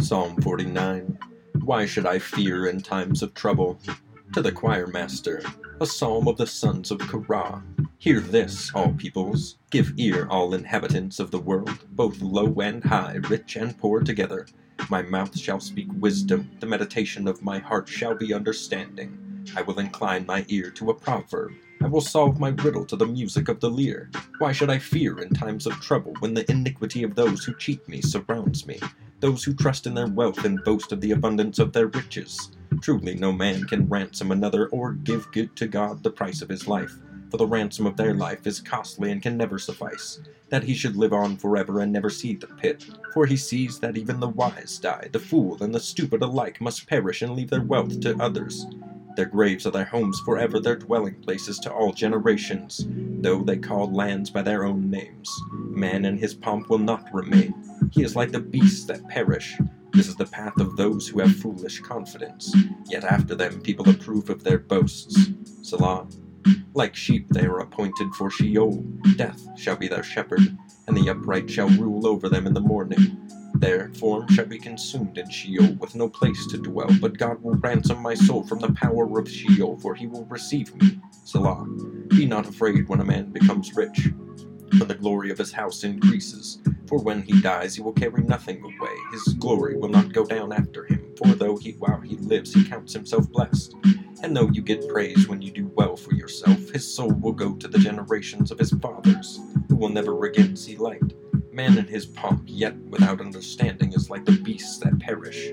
Psalm 49 Why should I fear in times of trouble? To the choir master, a psalm of the sons of Korah. Hear this, all peoples. Give ear, all inhabitants of the world, both low and high, rich and poor together. My mouth shall speak wisdom, the meditation of my heart shall be understanding. I will incline my ear to a proverb. I will solve my riddle to the music of the lyre. Why should I fear in times of trouble when the iniquity of those who cheat me surrounds me? Those who trust in their wealth and boast of the abundance of their riches. Truly, no man can ransom another or give good to God the price of his life, for the ransom of their life is costly and can never suffice. That he should live on forever and never see the pit, for he sees that even the wise die, the fool and the stupid alike must perish and leave their wealth to others. Their graves are their homes forever, their dwelling places to all generations, though they call lands by their own names. Man and his pomp will not remain. He is like the beasts that perish. This is the path of those who have foolish confidence. Yet after them people approve of their boasts. Selah. Like sheep they are appointed for Sheol. Death shall be their shepherd, and the upright shall rule over them in the morning. Their form shall be consumed in Sheol, with no place to dwell. But God will ransom my soul from the power of Sheol, for he will receive me. Selah. Be not afraid when a man becomes rich, when the glory of his house increases. For when he dies, he will carry nothing away. His glory will not go down after him. For though he, while he lives, he counts himself blessed. And though you get praise when you do well for yourself, his soul will go to the generations of his fathers, who will never again see light. Man in his pomp, yet without understanding, is like the beasts that perish.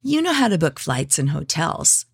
You know how to book flights and hotels.